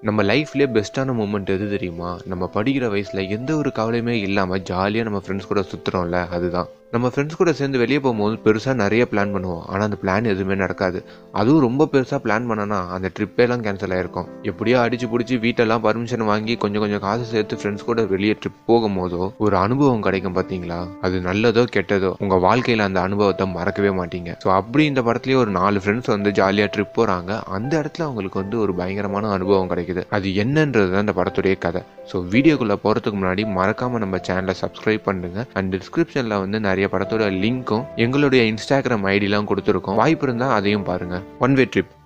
நம்ம லைஃப்லேயே பெஸ்ட்டான மூமெண்ட் எது தெரியுமா? நம்ம படிக்கிற வயசில் எந்த ஒரு கவலையுமே இல்லாமல் ஜாலியாக நம்ம ஃப்ரெண்ட்ஸ் கூட சுற்றுறோம்ல அதுதான். நம்ம ஃப்ரெண்ட்ஸ் கூட சேர்ந்து வெளியே போகும்போது பெருசாக நிறைய பிளான் பண்ணுவோம். ஆனால் அந்த பிளான் எதுவுமே நடக்காது. அதுவும் ரொம்ப பெருசாக பிளான் பண்ணனா அந்த ட்ரிப்பேலாம் கேன்சல் ஆகிருக்கும் எப்படியோ அடிச்சு பிடிச்சி வீட்டெல்லாம் பர்மிஷன் வாங்கி கொஞ்சம் கொஞ்சம் காசு சேர்த்து ஃப்ரெண்ட்ஸ் கூட வெளியே ட்ரிப் போகும்போதோ ஒரு அனுபவம் கிடைக்கும் பார்த்தீங்களா அது நல்லதோ கெட்டதோ உங்கள் வாழ்க்கையில் அந்த அனுபவத்தை மறக்கவே மாட்டீங்க. ஸோ அப்படி இந்த படத்துலேயே ஒரு நாலு ஃப்ரெண்ட்ஸ் வந்து ஜாலியாக ட்ரிப் போகிறாங்க அந்த இடத்துல அவங்களுக்கு வந்து ஒரு பயங்கரமான அனுபவம் கிடைக்குது. அது என்னன்றது தான் இந்த படத்துடைய கதை. ஸோ வீடியோக்குள்ளே போகிறதுக்கு முன்னாடி மறக்காமல் நம்ம சேனலை சப்ஸ்கிரைப் பண்ணுங்க. அண்ட் டிஸ்கிரிப்ஷனில் வந்து நிறைய படத்தோட லிங்க்கும் எங்களுடைய இன்ஸ்டாகிராம் ஐடிலாம் கொடுத்துருக்கோம். வாய்ப்பு இருந்தால் அதையும் பாருங்க. ஒன் வே ட்ரிப்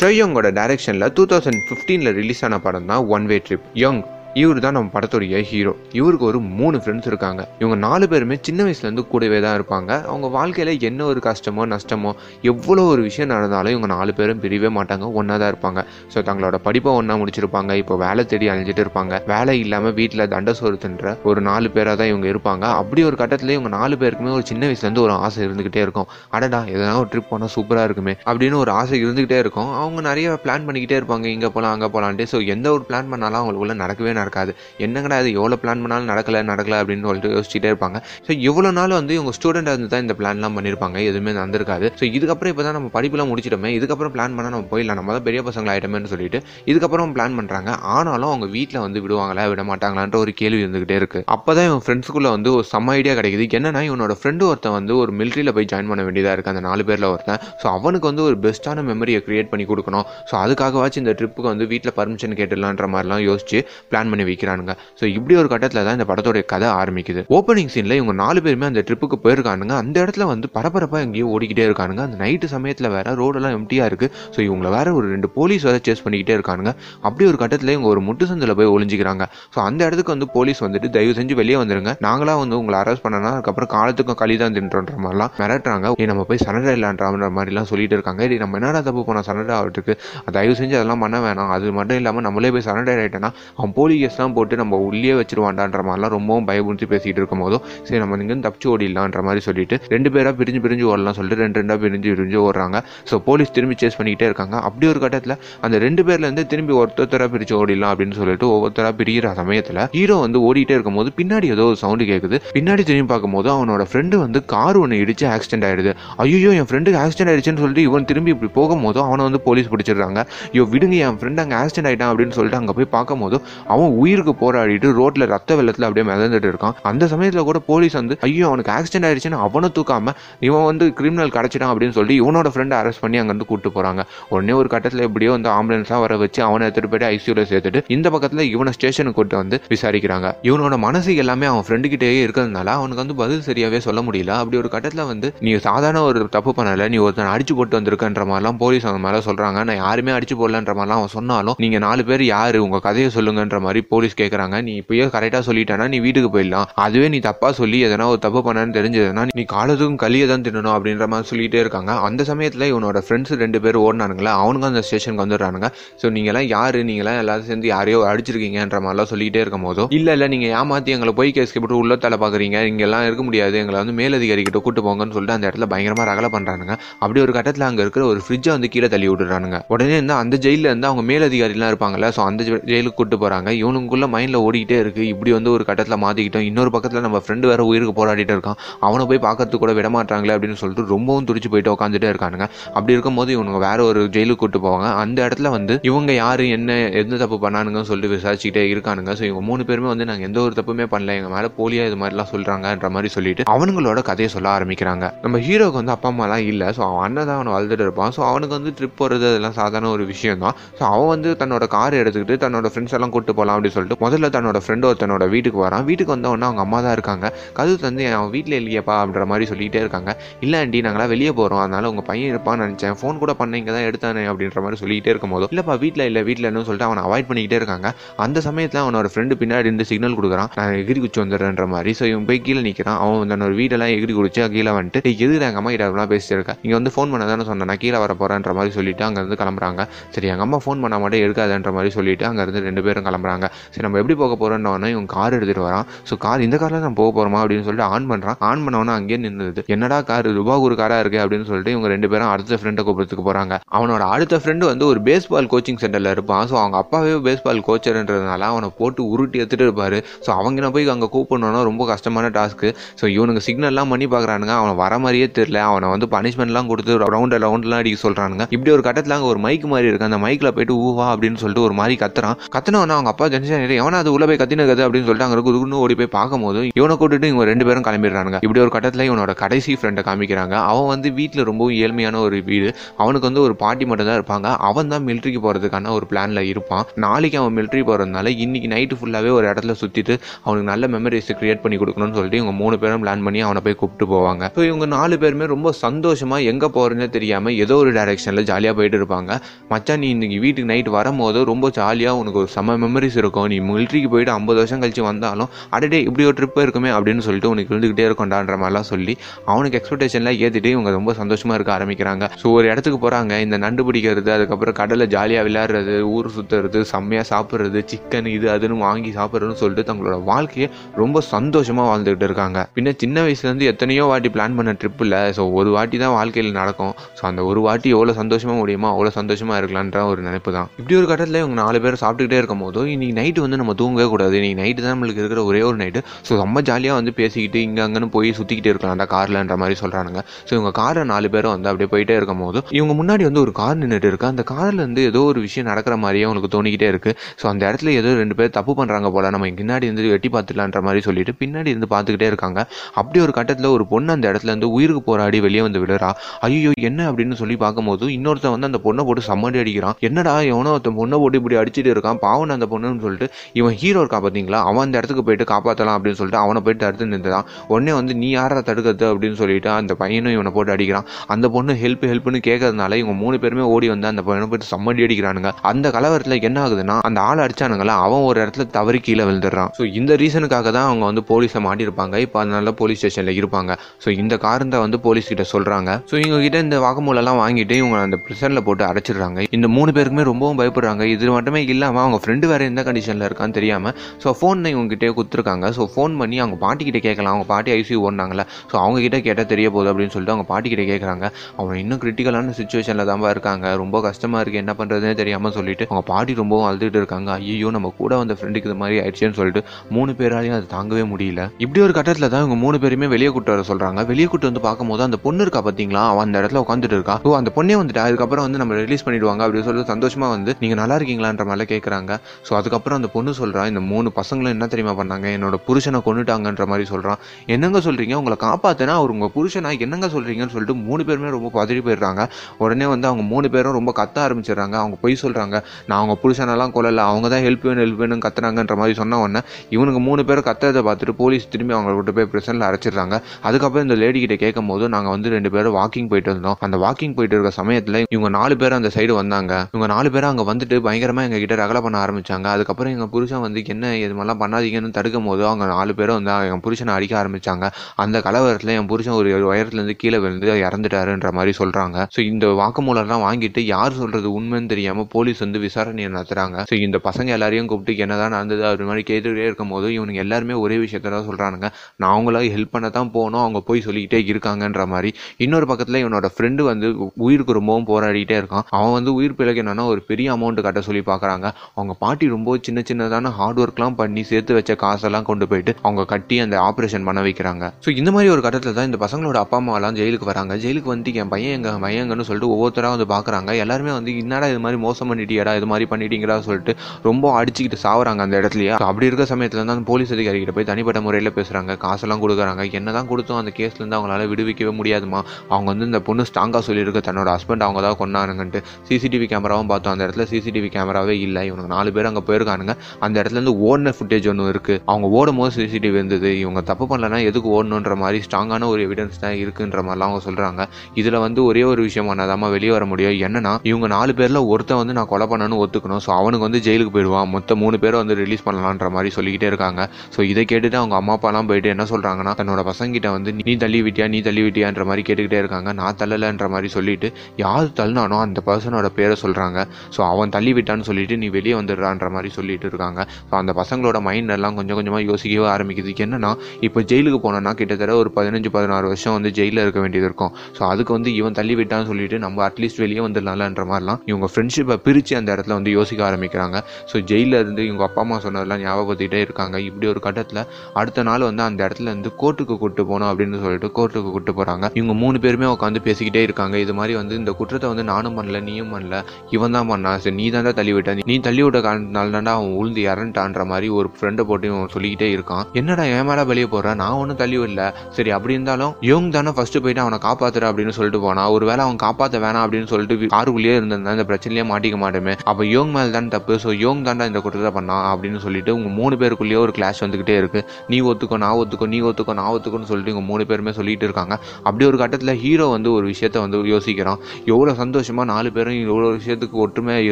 யோங்கோட டைரக்ஷனில் டூ தௌசண்ட் ஃபிஃப்டீனில் ரிலீஸ் ஆன படம் தான் ஒன் வே ட்ரிப் யோங். இவர் தான் நம்ம படத்துடைய ஹீரோ இவருக்கு ஒரு மூணு ஃப்ரெண்ட்ஸ் இருக்காங்க. இவங்க நாலு பேருமே சின்ன வயசுலேருந்து கூடவே தான் இருப்பாங்க. அவங்க வாழ்க்கையில் என்ன ஒரு கஷ்டமோ நஷ்டமோ எவ்வளோ ஒரு விஷயம் நடந்தாலும் இவங்க நாலு பேரும் பிரியவே மாட்டாங்க. ஒன்றா தான் இருப்பாங்க. ஸோ தங்களோட படிப்பை ஒன்றா முடிச்சிருப்பாங்க. இப்போ வேலை தேடி அழிஞ்சிட்டு இருப்பாங்க. வேலை இல்லாமல் வீட்டில் தண்ட சோறு தின்ற ஒரு நாலு பேராக தான் இவங்க இருப்பாங்க. அப்படி ஒரு கட்டத்தில் இவங்க நாலு பேருக்குமே ஒரு சின்ன வயசுலேருந்து ஒரு ஆசை இருந்துகிட்டே இருக்கும். அடடா எதனா ஒரு ட்ரிப் போனால் சூப்பராக இருக்குமே அப்படின்னு ஒரு ஆசை இருந்துகிட்டே இருக்கும். அவங்க நிறைய பிளான் பண்ணிக்கிட்டே இருப்பாங்க. இங்கே போகலாம் அங்கே போகலான்ட்டு ஸோ எந்த ஒரு பிளான் பண்ணாலும் அவங்களுக்குள்ள நடக்கவே நடக்காது என்னங்கடா இது எவ்வளோ பிளான் பண்ணாலும் நடக்கல நடக்கல அப்படின்னு சொல்லிட்டு யோசிச்சுட்டே இருப்பாங்க. ஸோ இவ்வளோ நாள் வந்து இவங்க ஸ்டூடெண்டாக இருந்து தான் இந்த பிளான்லாம் பண்ணியிருப்பாங்க எதுவுமே நடந்திருக்காது. ஸோ இதுக்கப்புறம் இப்போ தான் நம்ம படிப்புலாம் முடிச்சிட்டோமே. இதுக்கப்புறம் பிளான் பண்ணால் நம்ம போயிடலாம். நம்ம தான் பெரிய பசங்க ஆகிட்டோமேனு சொல்லிட்டு இதுக்கப்புறம் பிளான் பண்ணுறாங்க ஆனாலும் அவங்க வீட்டில் வந்து விடுவாங்களா விட மாட்டாங்களான்ற ஒரு கேள்வி இருந்துகிட்டே இருக்கு. அப்போ தான் இவன் ஃப்ரெண்ட்ஸுக்குள்ள வந்து ஒரு செம்ம ஐடியா கிடைக்குது. என்னன்னா இவனோட ஃப்ரெண்டு ஒருத்தன் வந்து ஒரு மிலிட்ரியில் போய் ஜாயின் பண்ண வேண்டியதாக இருக்குது அந்த நாலு பேரில் ஒருத்தன். ஸோ அவனுக்கு வந்து ஒரு பெஸ்ட்டான மெமரியை கிரியேட் பண்ணி கொடுக்கணும். ஸோ அதுக்காகவாச்சும் இந்த ட்ரிப்புக்கு வந்து வீட்டில் பர்மிஷன் கேட்டுடலான்ற மாதிரிலாம் யோசிச்சு பிளான் பண்ணி வைக்கிறானுங்க. ஸோ இப்படி ஒரு கட்டத்தில் தான் இந்த படத்தோடைய கதை ஆரம்பிக்குது. ஓப்பனிங் சீனில் இவங்க நாலு பேருமே அந்த ட்ரிப்புக்கு போயிருக்கானுங்க. அந்த இடத்துல வந்து பரபரப்பாக எங்கேயோ ஓடிக்கிட்டே இருக்கானுங்க. அந்த நைட்டு சமயத்தில் வேற ரோடெல்லாம் எம்டியாக இருக்கு. ஸோ இவங்கள வேற ஒரு ரெண்டு போலீஸ் வேற சேஸ் பண்ணிக்கிட்டே இருக்கானுங்க. அப்படி ஒரு கட்டத்தில் இவங்க ஒரு முட்டு சந்தில் போய் ஒளிஞ்சிக்கிறாங்க. ஸோ அந்த இடத்துக்கு வந்து போலீஸ் வந்துட்டு தயவு செஞ்சு வெளியே வந்துருங்க. நாங்களாக வந்து உங்களை அரெஸ்ட் பண்ணனா அதுக்கப்புறம் காலத்துக்கும் களி தான் தின்றன்ற மாதிரிலாம் மிரட்டுறாங்க. ஏ நம்ம போய் சரண்டர் இல்லான்ற மாதிரிலாம் சொல்லிட்டு இருக்காங்க. "டேய், நம்ம என்னடா தப்பு போனால் சரண்டர் ஆகிறதுக்கு. தயவு செஞ்சு அதெல்லாம் பண்ண வேணாம். அது மட்டும் இல்லாமல் நம்மளே போய் சரண்டர் ஆகிட்டேன்னா அவன் போலீஸ் கேஸ்லாம் போட்டு நம்ம உள்ளே வச்சிருவான்டான்ற மாதிரிலாம் ரொம்பவும் பயமுறுத்தி பேசிட்டு இருக்கும் போதும் சரி நம்ம இங்கே தப்பிச்சு ஓடிடலான்ற மாதிரி சொல்லிட்டு ரெண்டு பேராக பிரிஞ்சு பிரிஞ்சு ஓடலாம் சொல்லிட்டு ரெண்டு ரெண்டாக பிரிஞ்சு பிரிஞ்சு ஓடுறாங்க. ஸோ போலீஸ் திரும்பி சேஸ் பண்ணிக்கிட்டே இருக்காங்க. அப்படி ஒரு கட்டத்தில் அந்த ரெண்டு பேர்லேருந்து திரும்பி ஒருத்தரா பிரிச்சு ஓடிடலாம் அப்படின்னு சொல்லிட்டு ஒவ்வொருத்தராக பிரிகிற சமயத்தில் ஹீரோ வந்து ஓடிட்டே இருக்கும்போது பின்னாடி ஏதோ ஒரு சவுண்டு கேட்குது பின்னாடி திரும்பி பார்க்கும்போது அவனோட ஃப்ரெண்டு வந்து கார் ஒன்று இடிச்சு ஆக்சிடென்ட் ஆயிடுது. ஐயோ என் ஃப்ரெண்டுக்கு ஆக்சிடென்ட் ஆயிடுச்சுன்னு சொல்லிட்டு இவன் திரும்பி இப்படி போகும்போது அவனை வந்து போலீஸ் பிடிச்சிடுறாங்க. ஐயோ விடுங்க என் ஃப்ரெண்ட் அங்கே ஆக்சிடென்ட் ஆயிட்டான் அப்படின்னு சொல்லிட்டு அங்கே போய் பார்க்கும்போது அவன் உயிருக்கு போராடிட்டு ரோட்ல ரத்த வெள்ளத்தில் அப்படியே மிதந்துட்டு இருக்கான். அந்த சமயத்தில் கூட போலீஸ் வந்து ஐயோ அவனுக்கு ஆக்சிடென்ட் ஆயிடுச்சுன்னு அவனை தூக்காம இவன் வந்து கிரிமினல் கிடச்சிட்டான் அப்படின்னு சொல்லிட்டு இவனோட ஃப்ரெண்டை அரெஸ்ட் பண்ணி அங்கேருந்து கூட்டு போறாங்க. உடனே ஒரு கட்டத்தில் எப்படியோ வந்து ஆம்புலன்ஸாக வர வச்சு அவனை எடுத்துட்டு போயிட்டு ஐசியூல சேர்த்துட்டு இந்த பக்கத்தில் இவனை ஸ்டேஷனுக்கு கூட்டு வந்து விசாரிக்கிறாங்க. இவனோட மனசு எல்லாமே அவன் ஃப்ரெண்டு கிட்டேயே இருக்கிறதுனால அவனுக்கு வந்து பதில் சரியாவே சொல்ல முடியல. அப்படி ஒரு கட்டத்தில் வந்து நீ சாதாரண ஒரு தப்பு பண்ணல நீ ஒருத்தன் அடிச்சு போட்டு வந்திருக்கன்ற மாதிரிலாம் போலீஸ் அந்த மேலே சொல்றாங்க. நான் யாருமே அடிச்சு போடலன்ற மாதிரிலாம் அவன் சொன்னாலும் நீங்க நாலு பேர் யாரு? உங்க கதையை சொல்லுங்கன்ற மாதிரி போலீஸ் கேட்குறாங்க நீ இப்பயே கரெக்டாக சொல்லிட்டேன்னா நீ வீட்டுக்கு போயிடலாம். அதுவே நீ தப்பாக சொல்லி எதனா ஒரு தப்பு பண்ணன்னு தெரிஞ்சதுன்னா நீ காலத்துக்கும் கலியை தான் தின்னணும் அப்படின்ற மாதிரி சொல்லிகிட்டே இருக்காங்க. அந்த சமயத்தில் இவனோட ஃப்ரெண்ட்ஸ் ரெண்டு பேர் ஓடினானுங்களா அவனுங்க அந்த ஸ்டேஷனுக்கு வந்துடுறானுங்க. ஸோ நீங்களாம் யார்? யாரு எல்லாரும் சேர்ந்து யாரையோ அடிச்சிருக்கீங்கன்ற மாதிரிலாம் சொல்லிகிட்டே இருக்கும் போதும் இல்லை இல்லை நீங்க ஏமாற்றி எங்களை போய் கேஸ் போட்டு உள்ள தலை பார்க்குறீங்க இங்கெல்லாம் இருக்க முடியாது. எங்களை வந்து மேலதிகாரி கிட்ட கூட்டு போங்கன்னு சொல்லிட்டு அந்த இடத்துல பயங்கரமாக ரகலை பண்றானுங்க. அப்படி ஒரு கட்டத்தில் அங்க இருக்கிற ஒரு ஃப்ரிட்ஜை வந்து கீழே தள்ளி விட்டுறானுங்க உடனே இருந்தால் அந்த ஜெயிலில் இருந்து அவங்க மேலதிகாரிலாம் இருப்பாங்கல்ல ஸோ அந்த ஜெ- ஜெயிலுக்கு கூட்டு போறாங்க. இவனுக்குள்ளே மைண்டில் ஓடிக்கிட்டே இருக்குது இப்படி வந்து ஒரு கட்டத்தில் மாற்றிக்கிட்டோம் இன்னொரு பக்கத்தில் நம்ம ஃப்ரெண்டு வேறு உயிருக்கு போராடிட்டு இருக்கான். அவனை போய் பார்க்கறதுக்கு கூட விடமாட்டாங்களே அப்படின்னு சொல்லிட்டு ரொம்பவும் துடிச்சு போயிட்டு உட்காந்துட்டே இருக்கானுங்க. அப்படி இருக்கும்போது இவனுங்க வேற ஒரு ஜெயிலுக்கு கூட்டு போவாங்க. அந்த இடத்துல வந்து இவங்க யார் என்ன எந்த தப்பு பண்ணானுங்கன்னு சொல்லிட்டு விசாரிச்சுக்கிட்டே இருக்கானுங்க. ஸோ இவங்க மூணு பேருமே வந்து நாங்கள் எந்த ஒரு தப்புமே பண்ணல. எங்கள் மேலே போலியா இது மாதிரிலாம் சொல்கிறாங்கன்ற மாதிரி சொல்லிட்டு அவனுங்களோட கதையை சொல்ல ஆரம்பிக்கிறாங்க. நம்ம ஹீரோக்கு வந்து அப்பா அம்மாலாம் இல்லை. ஸோ அவன் அண்ணன் தான் அவனை வளர்த்துட்டு இருப்பான். ஸோ அவனுக்கு வந்து ட்ரிப் போகிறது அதெல்லாம் சாதாரண ஒரு விஷயம் தான் ஸோ அவன் வந்து தன்னோட கார் எடுத்துக்கிட்டு தன்னோட ஃப்ரெண்ட்ஸ் எல்லாம் கூட்டு போகலாம் அப்படின்னு சொல்லிட்டு முதல்ல தன்னோட ஃப்ரெண்ட் ஒருத்தனோட வீட்டுக்கு வரான். வீட்டுக்கு வந்தவொடனே அவங்க அம்மா தான் இருக்காங்க. கதவு தந்து அவன் வீட்டில் இல்லையப்பா அப்படின்ற மாதிரி சொல்லிகிட்டே இருக்காங்க. இல்லை ஆண்டி நாங்களாம் வெளியே போகிறோம் அதனால உங்கள் பையன் இருப்பான்னு நினச்சேன். ஃபோன் கூட பண்ண இங்கே தான் எடுத்தானே அப்படின்ற மாதிரி சொல்லிகிட்டே இருக்கும் இருக்கும்போது இல்லைப்பா வீட்டில் இல்லை வீட்டில் என்ன சொல்லிட்டு அவனை அவாய்ட் பண்ணிக்கிட்டே இருக்காங்க. அந்த சமயத்தில் அவனோட ஃப்ரெண்டு பின்னாடி இருந்து சிக்னல் கொடுக்குறான். நான் எகிரி குச்சி வந்துடுறேன்ற மாதிரி. ஸோ இவன் போய் கீழே நிற்கிறான் அவன் தன்னோட வீடெல்லாம் எகிரி குடிச்சு கீழே வந்துட்டு "டேய், எங்கள் அம்மா கிட்ட அப்படிலாம் பேசிட்டு இருக்கேன் இங்கே வந்து ஃபோன் பண்ண தானே சொன்னேன். நான் கீழே வர போகிறேன்ற மாதிரி சொல்லிட்டு அங்கேருந்து கிளம்புறாங்க. சரி எங்கள் அம்மா ஃபோன் பண்ண மாட்டே எடுக்காதுன்ற மாதிரி சொல்லிட்டு அங்கேருந்து ரெண்டு பேரும் கிளம்புறாங்க. சொல்கிறாங்க சரி நம்ம எப்படி போக போகிறோன்னு இவன் கார் எடுத்துகிட்டு வரான். ஸோ கார் இந்த காரில் நம்ம போக போகிறோமா அப்படின்னு சொல்லிட்டு ஆன் பண்ணுறான் ஆன் பண்ணவனா அங்கேயே நின்றுது என்னடா கார் ரூபா ஒரு காராக இருக்கு அப்படின்னு சொல்லிட்டு இவங்க ரெண்டு பேரும் அடுத்த ஃப்ரெண்டை கூப்பிட்றதுக்கு போகிறாங்க அவனோட அடுத்த ஃப்ரெண்டு வந்து ஒரு பேஸ்பால் கோச்சிங் சென்டரில் இருப்பான். ஸோ அவங்க அப்பாவே பேஸ்பால் கோச்சர்ன்றதுனால அவனை போட்டு உருட்டி எடுத்துகிட்டு இருப்பார். ஸோ அவங்க போய் அங்கே கூப்பிடணும்னா ரொம்ப கஷ்டமான டாஸ்க்கு ஸோ இவனுக்கு சிக்னல்லாம் பண்ணி பார்க்குறானுங்க அவன் வர மாதிரியே தெரியல. அவனை வந்து பனிஷ்மெண்ட்லாம் கொடுத்து ரவுண்ட் ரவுண்ட்லாம் அடிக்க சொல்கிறானுங்க இப்படி ஒரு கட்டத்தில் அங்கே ஒரு மைக் மாதிரி இருக்கு. அந்த மைக்கில் போயிட்டு ஊவா அப்படின்னு சொல்லிட்டு ஒரு மாதிரி கத்துறான். கத்துனவனா அவங்க அப்பா ஜென்ஷன் எவனா அது உள்ள போய் கத்தினது அப்படின்னு சொல்லிட்டு அங்கே குதுகுன்னு ஓடி போய் பார்க்கும்போது இவனை கூட்டிட்டு இவங்க ரெண்டு பேரும் கிளம்பிடுறாங்க இப்படி ஒரு கட்டத்தில் இவனோட கடைசி ஃப்ரெண்டை காமிக்கிறாங்க. அவன் வந்து வீட்டில் ரொம்ப ஏழ்மையான ஒரு வீடு. அவனுக்கு வந்து ஒரு பாட்டி மட்டும் தான் இருப்பாங்க. அவன் தான் மிலிட்ரிக்கு போகிறதுக்கான ஒரு பிளானில் இருப்பான். நாளைக்கு அவன் மிலிட்ரி போகிறதுனால இன்னைக்கு நைட்டு ஃபுல்லாகவே ஒரு இடத்துல சுற்றிட்டு அவனுக்கு நல்ல மெமரிஸ் கிரியேட் பண்ணி கொடுக்கணும்னு சொல்லிட்டு இவங்க மூணு பேரும் பிளான் பண்ணி அவனை போய் கூப்பிட்டு போவாங்க. ஸோ இவங்க நாலு பேருமே ரொம்ப சந்தோஷமா எங்கே போகிறேன்னு தெரியாமல் ஏதோ ஒரு டைரக்ஷனில் ஜாலியாக போயிட்டு இருப்பாங்க. மச்சான் நீ இன்னைக்கு வீட்டுக்கு நைட் வரும்போது ரொம்ப ஜாலியாக உனக்கு ஒரு செம்ம மெமரிஸ் இருக்கும் நீ மிலிட்ரிக்கு போயிட்டு ஐம்பது வருஷம் கழிச்சு வந்தாலும் அடடே இப்படி ஒரு ட்ரிப் இருக்குமே அப்படின்னு சொல்லிட்டு உனக்கு இருந்துகிட்டே இருக்கும்டான்ற மாதிரிலாம் சொல்லி அவனுக்கு எக்ஸ்பெக்டேஷன்லாம் ஏற்றிட்டு இவங்க ரொம்ப சந்தோஷமாக இருக்க ஆரம்பிக்கிறாங்க. ஸோ ஒரு இடத்துக்கு போகிறாங்க இந்த நண்டு பிடிக்கிறது அதுக்கப்புறம் கடலில் ஜாலியாக விளையாடுறது ஊர் சுற்றுறது செம்மையாக சாப்பிட்றது சிக்கன் இது அதுன்னு வாங்கி சாப்பிட்றதுன்னு சொல்லிட்டு தங்களோட வாழ்க்கையை ரொம்ப சந்தோஷமாக வாழ்ந்துகிட்டு இருக்காங்க. பின்ன சின்ன வயசுலேருந்து எத்தனையோ வாட்டி பிளான் பண்ண ட்ரிப்பில் ஸோ ஒரு வாட்டி தான் வாழ்க்கையில் நடக்கும். ஸோ அந்த ஒரு வாட்டி எவ்வளோ சந்தோஷமாக முடியுமோ அவ்வளோ சந்தோஷமாக இருக்கலான்ற ஒரு நினைப்பு தான். இப்படி ஒரு கட்டத்தில் இவங்க நாலு பேர் சாப்பிட்டுக்கிட்டே இருக்கும் போது இன்னைக்கு நைட்டு வந்து நம்ம தூங்கவே கூடாது. நைட்டு தான் நம்மளுக்கு இருக்கிற ஒரே ஒரு நைட்டு ஸோ ரொம்ப ஜாலியாக வந்து பேசிக்கிட்டு இங்கே அங்கேன்னு போய் சுற்றிக்கிட்டே இருக்கலாம்டா கார்லன்ற மாதிரி சொல்கிறானுங்க ஸோ இவங்க காரில் நாலு பேரும் வந்து அப்படியே போயிட்டே இருக்கும் போது இவங்க முன்னாடி வந்து ஒரு கார் நின்றுட்டு இருக்கு. அந்த காரில் வந்து ஏதோ ஒரு விஷயம் நடக்கிற மாதிரியே அவங்களுக்கு தோணிக்கிட்டே இருக்குது ஸோ அந்த இடத்துல ஏதோ ரெண்டு பேர் தப்பு பண்ணுறாங்க போல. நம்ம பின்னாடி இருந்து வெட்டி பார்த்துலான்ற மாதிரி சொல்லிட்டு பின்னாடி இருந்து பார்த்துக்கிட்டே இருக்காங்க. அப்படி ஒரு கட்டத்தில் ஒரு பொண்ணு அந்த இடத்துல இருந்து உயிருக்கு போராடி வெளியே வந்து விடுறா ஐயோ என்ன அப்படின்னு சொல்லி பார்க்கும்போது இன்னொருத்தன் வந்து அந்த பொண்ணை போட்டு சம்மடி அடிக்கிறான். என்னடா எவனோ ஒருத்தன் பொண்ணை போட்டு இப்படி அடிச்சுட்டு இருக்கான். பாவன் அந்த அப்படின்னு சொல்லிட்டு இவன் ஹீரோ இருக்கா பார்த்தீங்களா? அவன் அந்த இடத்துக்கு போயிட்டு காப்பாற்றலாம் அப்படின்னு சொல்லிட்டு அவனை போயிட்டு தடுத்து நின்றுதான் உடனே வந்து நீ யாரா தடுக்கிறது? அப்படின்னு சொல்லிட்டு அந்த பையனும் இவனை போட்டு அடிக்கிறான். அந்த பொண்ணு ஹெல்ப் ஹெல்ப்னு கேட்கறதுனால இவங்க மூணு பேருமே ஓடி வந்து அந்த பையனை போயிட்டு சம்மடி அடிக்கிறானுங்க. அந்த கலவரத்தில் என்ன ஆகுதுன்னா அந்த ஆள் அடிச்சானுங்களா அவன் ஒரு இடத்துல தவறி கீழே விழுந்துடுறான். ஸோ இந்த ரீசனுக்காக தான் அவங்க வந்து போலீஸை மாட்டியிருப்பாங்க. இப்போ அதனால போலீஸ் ஸ்டேஷனில் இருப்பாங்க. ஸோ இந்த காரணத்தை வந்து போலீஸ் கிட்ட சொல்கிறாங்க ஸோ இவங்க கிட்ட இந்த வாக்குமூலம்லாம் வாங்கிட்டு இவங்க அந்த பிரிசனில் போட்டு அடைச்சிடுறாங்க. இந்த மூணு பேருக்குமே ரொம்பவும் பயப்படுறாங்க. இது மட்டுமே இல்லாமல் அவங்க ஃப்ரெண்டு வேற எந்த கண்டிஷனில் இருக்கான்னு தெரியாமல் ஸோ ஃபோன் இவங்ககிட்டே கொடுத்துருக்காங்க. ஸோ ஃபோன் பண்ணி அவங்க பாட்டிக்கிட்ட கேட்கலாம். அவங்க பாட்டி ஐசியூ ஓடினாங்களே ஸோ அவங்ககிட்ட கேட்டால் தெரிய போகுது அப்படின்னு சொல்லிட்டு அவங்க பாட்டிக்கிட்ட கேட்குறாங்க. அவங்க இன்னும் கிரிட்டிக்கலான சுச்சுவேஷனில் தான் இருக்காங்க. ரொம்ப கஷ்டமாக இருக்குது என்ன பண்ணுறதுனே தெரியாமல் சொல்லிட்டு அவங்க பாட்டி ரொம்பவும் அழுதுகிட்டு இருக்காங்க. ஐயோ நம்ம கூட வந்த ஃப்ரெண்டுக்கு இது மாதிரி ஆயிடுச்சுன்னு சொல்லிட்டு மூணு பேராலையும் அது தாங்கவே முடியல. இப்படி ஒரு கட்டத்தில் தான் இவங்க மூணு பேருமே வெளியே கூட்டு வர சொல்கிறாங்க வெளியே கூட்டு வந்து பார்க்கும்போது அந்த பொண்ணு இருக்கா பார்த்தீங்களா அவன் அந்த இடத்துல உட்காந்துட்டு இருக்கா. ஸோ அந்த பொண்ணே வந்துட்டு. அதுக்கப்புறம் வந்து நம்ம ரிலீஸ் பண்ணிடுவாங்க அப்படின்னு சொல்லிட்டு சந்தோஷமாக வந்து நீங்கள் நல்லா இருக்கீங்களான்ற மாதிரிலாம் கேட்குறாங்க. ஸோ அதுக்கு அதுக்கப்புறம் அந்த பொண்ணு சொல்கிறான் இந்த மூணு பசங்களும் என்ன தெரியுமா பண்ணாங்க? என்னோட புருஷனை கொண்டுட்டாங்கன்ற மாதிரி சொல்கிறான் என்னங்க சொல்கிறீங்க உங்களை காப்பாற்றினா அவர் உங்கள் புருஷனா? என்னங்க சொல்கிறீங்கன்னு சொல்லிட்டு மூணு பேருமே ரொம்ப பதறி போயிடுறாங்க. உடனே வந்து அவங்க மூணு பேரும் ரொம்ப கத்த ஆரம்பிச்சிடுறாங்க. அவங்க பொய் சொல்கிறாங்க நான் அவங்க புருஷனெல்லாம் கொல்லலை. அவங்க தான் ஹெல்ப் வேணும் ஹெல்ப் வேணும் கத்துறாங்கன்ற மாதிரி சொன்ன உடனே இவனுக்கு மூணு பேரும் கத்துறதை பார்த்துட்டு போலீஸ் திரும்பி அவங்களை விட்டு போய் பிரச்சனையில் அரைச்சிடுறாங்க அதுக்கப்புறம் இந்த லேடி கிட்ட கேட்கும் போது நாங்கள் வந்து ரெண்டு பேரும் வாக்கிங் போயிட்டு இருந்தோம் அந்த வாக்கிங் போயிட்டு இருக்க சமயத்தில் இவங்க நாலு பேர் அந்த சைடு வந்தாங்க. இவங்க நாலு பேரும் அங்கே வந்துட்டு பயங்கரமாக எங்ககிட்ட ரகலை பண்ண ஆரம்பிச்சாங்க. அதுக்கப்புறம் எங்கள் புருஷன் வந்து என்ன இது மாதிரிலாம் பண்ணாதீங்கன்னு தடுக்கும் போது அவங்க நாலு பேரும் வந்து என் புருஷனை அடிக்க ஆரம்பித்தாங்க அந்த கலவரத்தில் என் புருஷன் ஒரு உயரத்துலேருந்து கீழே விழுந்து இறந்துட்டாருன்ற மாதிரி சொல்கிறாங்க ஸோ இந்த வாக்குமூலம்லாம் வாங்கிட்டு யார் சொல்கிறது உண்மைன்னு தெரியாமல் போலீஸ் வந்து விசாரணையை நடத்துகிறாங்க ஸோ இந்த பசங்க எல்லாரையும் கூப்பிட்டு என்னதான் நடந்தது? அது மாதிரி கேட்டுகிட்டே இருக்கும் போது இவனுங்க எல்லாருமே ஒரே விஷயத்த தான் சொல்கிறானுங்க நான் அவங்களாக ஹெல்ப் பண்ண தான் போனோம் அவங்க போய் சொல்லிக்கிட்டே இருக்காங்கன்ற மாதிரி. இன்னொரு பக்கத்தில் இவனோட ஃப்ரெண்டு வந்து உயிருக்கு ரொம்பவும் போராடிட்டே இருக்கான். அவன் வந்து உயிர் பிழைக்கணும்னா ஒரு பெரிய அமௌண்ட் கட்ட சொல்லி பார்க்குறாங்க அவங்க பாட்டி ரொம்ப சின்ன சின்னதான ஹார்ட் ஒர்க்லாம் பண்ணி சேர்த்து வச்ச காசெல்லாம் கொண்டு போயிட்டு அவங்க கட்டி அந்த ஆப்ரேஷன் பண்ண வைக்கிறாங்க. ஸோ இந்த மாதிரி ஒரு கட்டத்தில் தான் இந்த பசங்களோட அப்பா அம்மாலாம் ஜெயிலுக்கு வராங்க. ஜெயிலுக்கு வந்து என் பையன் எங்க பையங்கன்னு சொல்லிட்டு ஒவ்வொருத்தராக வந்து பார்க்குறாங்க எல்லாருமே வந்து என்னடா இது மாதிரி மோசம் பண்ணிட்டியடா இது மாதிரி பண்ணிட்டீங்கடா சொல்லிட்டு ரொம்ப அடிச்சுக்கிட்டு சாவுறாங்க அந்த இடத்துலயே. அப்படி இருக்க சமயத்தில் தான் அந்த போலீஸ் அதிகாரிகிட்ட போய் தனிப்பட்ட முறையில் பேசுகிறாங்க காசெல்லாம் கொடுக்குறாங்க. என்னதான் கொடுத்தோம் அந்த கேஸ்லேருந்து அவங்களால விடுவிக்கவே முடியாதுமா அவங்க வந்து இந்த பொண்ணு ஸ்ட்ராங்காக சொல்லியிருக்க. தன்னோட ஹஸ்பண்ட் அவங்க தான் கொண்டானுங்கன்ட்டு சிசிடிவி கேமராவும் பார்த்தோம் அந்த இடத்துல. சிசிடிவி கேமராவே இல்லை. இவங்க நாலு பேர் அங்கே போயிருக்கானுங்க அந்த இடத்துல இருந்து ஓடின ஃபுட்டேஜ் ஒன்று இருக்கு. அவங்க ஓடும் போது சிசிடிவி இருந்தது. இவங்க தப்பு பண்ணலன்னா எதுக்கு ஓடணுன்ற மாதிரி ஸ்ட்ராங்கான ஒரு எவிடன்ஸ் தான் இருக்குன்ற மாதிரிலாம் அவங்க சொல்றாங்க. இதுல வந்து ஒரே ஒரு விஷயம் பண்ணாதாம வெளியே வர முடியும். என்னன்னா இவங்க நாலு பேர்ல ஒருத்தன் வந்து நான் கொலை பண்ணணும்னு ஒத்துக்கணும். ஸோ அவனுக்கு வந்து ஜெயிலுக்கு போயிடுவான். மொத்த மூணு பேரை வந்து ரிலீஸ் பண்ணலான்ற மாதிரி சொல்லிக்கிட்டே இருக்காங்க. ஸோ இதை கேட்டுட்டு அவங்க அம்மா அப்பாலாம் போயிட்டு என்ன சொல்றாங்கன்னா தன்னோட பசங்கிட்ட வந்து நீ தள்ளி விட்டியா நீ தள்ளி விட்டியான்ற மாதிரி கேட்டுக்கிட்டே இருக்காங்க. நான் தள்ளலைன்ற மாதிரி சொல்லிட்டு யார் தள்ளினானோ அந்த பர்சனோட பேரை சொல்றாங்க. ஸோ அவன் தள்ளி விட்டான்னு சொல்லிட்டு நீ வெளியே வந்துடுறான்ற மாதிரி சொல்லிட்டு இருக்காங்க ஸோ அந்த பசங்களோட மைண்ட் எல்லாம் கொஞ்சம் கொஞ்சமாக யோசிக்கவே ஆரம்பிக்குது. என்னன்னா இப்போ ஜெயிலுக்கு போனோம்னா கிட்டத்தட்ட ஒரு பதினஞ்சு பதினாறு வருஷம் வந்து ஜெயிலில் இருக்க வேண்டியது இருக்கும். ஸோ அதுக்கு வந்து இவன் தள்ளி விட்டான்னு சொல்லிட்டு நம்ம அட்லீஸ்ட் வெளியே வந்துடலாம்லன்ற மாதிரிலாம் இவங்க ஃப்ரெண்ட்ஷிப்பை பிரித்து அந்த இடத்துல வந்து யோசிக்க ஆரம்பிக்கிறாங்க. ஸோ ஜெயிலில் இருந்து இவங்க அப்பா அம்மா சொன்னதெல்லாம் ஞாபகப்படுத்திட்டே இருக்காங்க. இப்படி ஒரு கட்டத்தில் அடுத்த நாள் வந்து அந்த இடத்துல இருந்து கோர்ட்டுக்கு கூட்டு போகணும் அப்படின்னு சொல்லிட்டு கோர்ட்டுக்கு கூட்டு போகிறாங்க இவங்க மூணு பேருமே உட்காந்து பேசிக்கிட்டே இருக்காங்க. இது மாதிரி வந்து இந்த குற்றத்தை வந்து நானும் பண்ணல நீயும் பண்ணல இவன் தான் பண்ணான் சரி நீ தான் தள்ளி விட்ட. நீ தள்ளி விட்ட காரணத்தினால தான்டா அவன் உழுந்து இறந்துட்டான்ற மாதிரி ஒரு ஃப்ரெண்டை போட்டு இவன் சொல்லிக்கிட்டே இருக்கான். என்னடா என் மேலே வெளியே போடுறேன் நான் ஒன்றும் தள்ளி விடல சரி அப்படி இருந்தாலும் யோங் தானே ஃபர்ஸ்ட் போயிட்டு அவனை காப்பாத்துற அப்படின்னு சொல்லிட்டு போனா ஒருவேளை அவன் காப்பாற்ற வேணாம் அப்படின்னு சொல்லிட்டு காருக்குள்ளேயே இருந்திருந்தா இந்த பிரச்சனையே மாட்டிக்க மாட்டோமே. அப்போ யோங் மேலே தான் தப்பு. ஸோ யோங் தான்டா இந்த குற்றத்தை பண்ணான் அப்படின்னு சொல்லிட்டு உங்க மூணு பேருக்குள்ளேயே ஒரு கிளாஷ் வந்துகிட்டே இருக்கு. நீ ஒத்துக்கோ நான் ஒத்துக்கோ நீ ஒத்துக்கோ நான் ஒத்துக்கோன்னு சொல்லிட்டு இவங்க மூணு பேருமே சொல்லிட்டு இருக்காங்க. அப்படி ஒரு கட்டத்தில் ஹீரோ வந்து ஒரு விஷயத்த வந்து யோசிக்கிறான். எவ்வளோ சந்தோஷமா நாலு பேரும் இவ்வளோ விஷயத்துக்கு ஒற்றுமையாக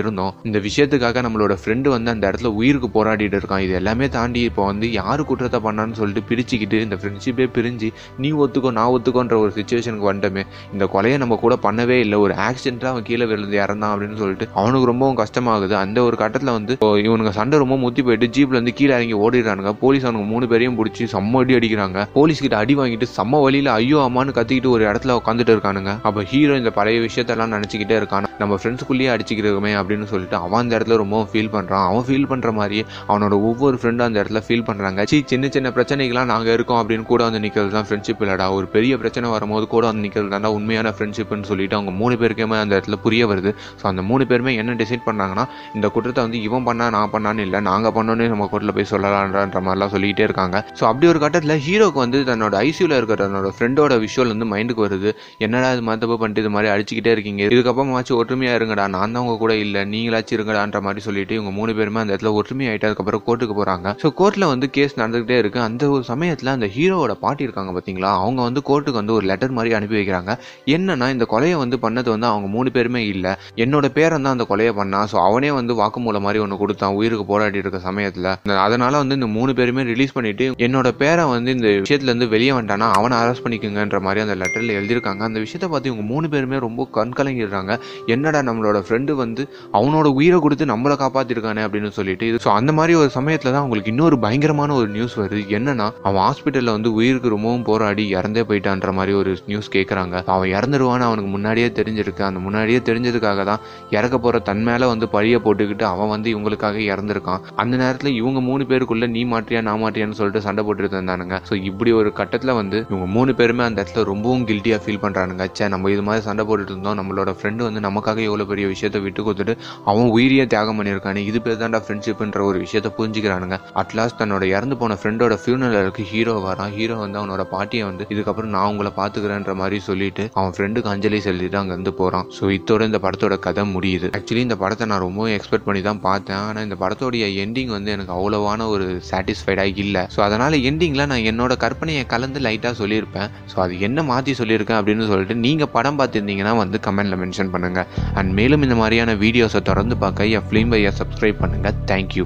இருந்தோம். இந்த விஷயத்துக்காக நம்மளோட ஃப்ரெண்டு வந்து அந்த இந்த இடத்துல உயிருக்கு போராடிட்டு இருக்கான். இது எல்லாமே தாண்டி இப்போ வந்து யார் குற்றத்தை பண்ணான்னு சொல்லிட்டு பிரிச்சுக்கிட்டு இந்த ஃப்ரெண்ட்ஷிப்பே பிரிஞ்சு நீ ஒத்துக்கோ நான் ஒத்துக்கோன்ற ஒரு சுச்சுவேஷனுக்கு வந்துட்டோமே. இந்த கொலையை நம்ம கூட பண்ணவே இல்லை. ஒரு ஆக்சிடென்ட்டாக அவன் கீழே விழுந்து இறந்தான் அப்படின்னு சொல்லிட்டு அவனுக்கு ரொம்பவும் கஷ்டமாகுது. அந்த ஒரு கட்டத்தில் வந்து இவனுக்கு இவனுங்க சண்டை ரொம்ப முத்தி போயிட்டு ஜீப்ல இருந்து கீழே இறங்கி ஓடிடுறானுங்க. போலீஸ் அவனுக்கு மூணு பேரையும் பிடிச்சி செம்ம அடி அடிக்கிறாங்க. போலீஸ் கிட்ட அடி வாங்கிட்டு செம்ம வழியில ஐயோ அம்மான்னு கத்திக்கிட்டு ஒரு இடத்துல உட்காந்துட்டு இருக்கானுங்க. அப்போ ஹீரோ இந்த பழைய விஷயத்தெல்லாம் நினச்சிக்கிட்டே இருக்கான். நம்ம ஃப்ரெண்ட்ஸுக்குள்ளேயே அடிச்சுக்கிறோமே அப்படின்னு சொல்லிட்டு அவன் அந்த இடத்துல ரொம்பவும் ஃபீல் பண்ணுறான் அவன் ஃபீல் பண்ணுற மாதிரி அவனோட ஒவ்வொரு ஃப்ரெண்டும் அந்த இடத்துல ஃபீல் பண்ணுறாங்க சி சின்ன சின்ன பிரச்சனைகள்லாம் நாங்கள் இருக்கோம் அப்படின்னு கூட வந்து நிற்கிறது தான் ஃப்ரெண்ட்ஷிப் இல்லைடா. ஒரு பெரிய பிரச்சனை வரும்போது கூட வந்து நிற்கிறது தான்டா உண்மையான ஃப்ரெண்ட்ஷிப்னு சொல்லிட்டு அவங்க மூணு பேருக்குமே அந்த இடத்துல புரிய வருது. ஸோ அந்த மூணு பேருமே என்ன டிசைட் பண்ணாங்கன்னா இந்த குற்றத்தை வந்து இவன் பண்ணா நான் பண்ணான்னு இல்லை நாங்கள் பண்ணோன்னே நம்ம கோர்ட்டில் போய் சொல்லலான்ற மாதிரிலாம் சொல்லிகிட்டே இருக்காங்க. ஸோ அப்படி ஒரு கட்டத்தில் ஹீரோக்கு வந்து தன்னோட ஐசியூவில் இருக்கிற தன்னோட ஃப்ரெண்டோட விஷுவல் வந்து மைண்டுக்கு வருது. என்னடா இது மாதிரி தப்பு பண்ணிட்டு இது மாதிரி அடிச்சுக்கிட்டே இருக்கீங்க? இதுக்கப்புறமாச்சும் ஒற்றுமையாக இருங்கடா. நான் தான் உங்க கூட இல்லை. நீங்களாச்சும் இருங்கடான்ற மாதிரி சொல்லிட்டு இவங்க மூணு பேருமே அந்த இடத்துல ஒற்றுமை ஆகிட்டு அதுக்கப்புறம் கோர்ட்டுக்கு போகிறாங்க ஸோ கோர்ட்டில் வந்து கேஸ் நடந்துகிட்டே இருக்கு. அந்த ஒரு சமயத்தில் அந்த ஹீரோவோட பாட்டி இருக்காங்க பார்த்தீங்களா அவங்க வந்து கோர்ட்டுக்கு வந்து ஒரு லெட்டர் மாதிரி அனுப்பி வைக்கிறாங்க. என்னன்னா இந்த கொலையை வந்து பண்ணது வந்து அவங்க மூணு பேருமே இல்லை. என்னோட பேரன் தான் அந்த கொலையை பண்ணான் ஸோ அவனே வந்து வாக்குமூலம் மாதிரி ஒன்று கொடுத்தான். உயிருக்கு போராடி இருக்க சமயத்தில். அதனால வந்து இந்த மூணு பேருமே ரிலீஸ் பண்ணிட்டு என்னோட பேரை வந்து இந்த விஷயத்துலேருந்து வெளியே வந்துட்டானா அவனை அரெஸ்ட் பண்ணிக்கோங்கன்ற மாதிரி அந்த லெட்டரில் எழுதியிருக்காங்க. அந்த விஷயத்தை பார்த்து இவங்க மூணு பேருமே ரொம்ப கண்கலங்கிடுறாங்க. என்னடா நம்மளோட ஃப்ரெண்டு வந்து அவனோட உயிரை கொடுத்து நம்மளை காப்பாற்றிருக்கானே அப்படின்னு சொல்லிட்டு இது ஸோ அந்த மாதிரி ஒரு சமயத்துல தான் அவங்களுக்கு இன்னொரு பயங்கரமான ஒரு நியூஸ் வருது. என்னன்னா அவன் ஹாஸ்பிட்டலில் வந்து உயிருக்கு ரொம்பவும் போராடி இறந்தே போயிட்டான்ற மாதிரி ஒரு நியூஸ் கேட்குறாங்க அவன் இறந்துருவான்னு அவனுக்கு முன்னாடியே தெரிஞ்சிருக்கு. அந்த முன்னாடியே தெரிஞ்சதுக்காக தான் இறக்க போகிற தன் மேலே வந்து பழிய போட்டுக்கிட்டு அவன் வந்து இவங்களுக்காக இறந்துருக்கான். அந்த நேரத்தில் இவங்க மூணு பேருக்குள்ள நீ மாற்றியா நான் மாற்றியான்னு சொல்லிட்டு சண்டை போட்டுட்டு இருந்தானுங்க. ஸோ இப்படி ஒரு கட்டத்தில் வந்து இவங்க மூணு பேருமே அந்த இடத்துல ரொம்பவும் கில்ட்டியாக ஃபீல் பண்ணுறானுங்க சே நம்ம இது மாதிரி சண்டை போட்டுட்டு இருந்தோம். நம்மளோட ஃப்ரெண்டு வந்து நமக்காக எவ்வளோ பெரிய விஷயத்த விட்டு கொடுத்துட்டு அவன் உயிரியை தியாகம் பண்ணியிருக்கானே. இது பேர் தான்டா ஃப்ரெண்ட்ஷிப்ன்ற ஒரு விஷயத்த புரிஞ்சுக்கிறானுங்க. அட்லாஸ்ட் தன்னோட இறந்து போன ஃப்ரெண்டோட ஃபியூனலுக்கு ஹீரோ வரான். ஹீரோ வந்து அவனோட பாட்டியை வந்து இதுக்கப்புறம் நான் உங்களை பாத்துக்கிறேன்ற மாதிரி சொல்லிட்டு அவன் ஃப்ரெண்டுக்கு அஞ்சலி செலுத்திட்டு அங்க இருந்து போறான். ஸோ இத்தோட இந்த படத்தோட கதை முடியுது. ஆக்சுவலி இந்த படத்தை நான் ரொம்பவும் எக்ஸ்பெக்ட் பண்ணி தான் பார்த்தேன். ஆனால் இந்த படத்தோடைய எண்டிங் வந்து எனக்கு அவ்வளவான ஒரு சாட்டிஸ்ஃபைடாக இல்லை. ஸோ அதனால எண்டிங்கில் நான் என்னோட கற்பனையை கலந்து லைட்டாக சொல்லியிருப்பேன். ஸோ அது என்ன மாற்றி சொல்லியிருக்கேன் அப்படின்னு சொல்லிட்டு நீங்கள் படம் பார்த்துருந்தீங்கன்னா வந்து கமெண்ட்ல மென்ஷன் பண்ணுங்க. அண்ட் மேலும் இந்த மாதிரியான வீடியோஸை தொடர்ந்து பார்க்க என் ஃபிலிம் பையை சப்ஸ்கிரைப் பண்ணுங்க தேங்க்யூ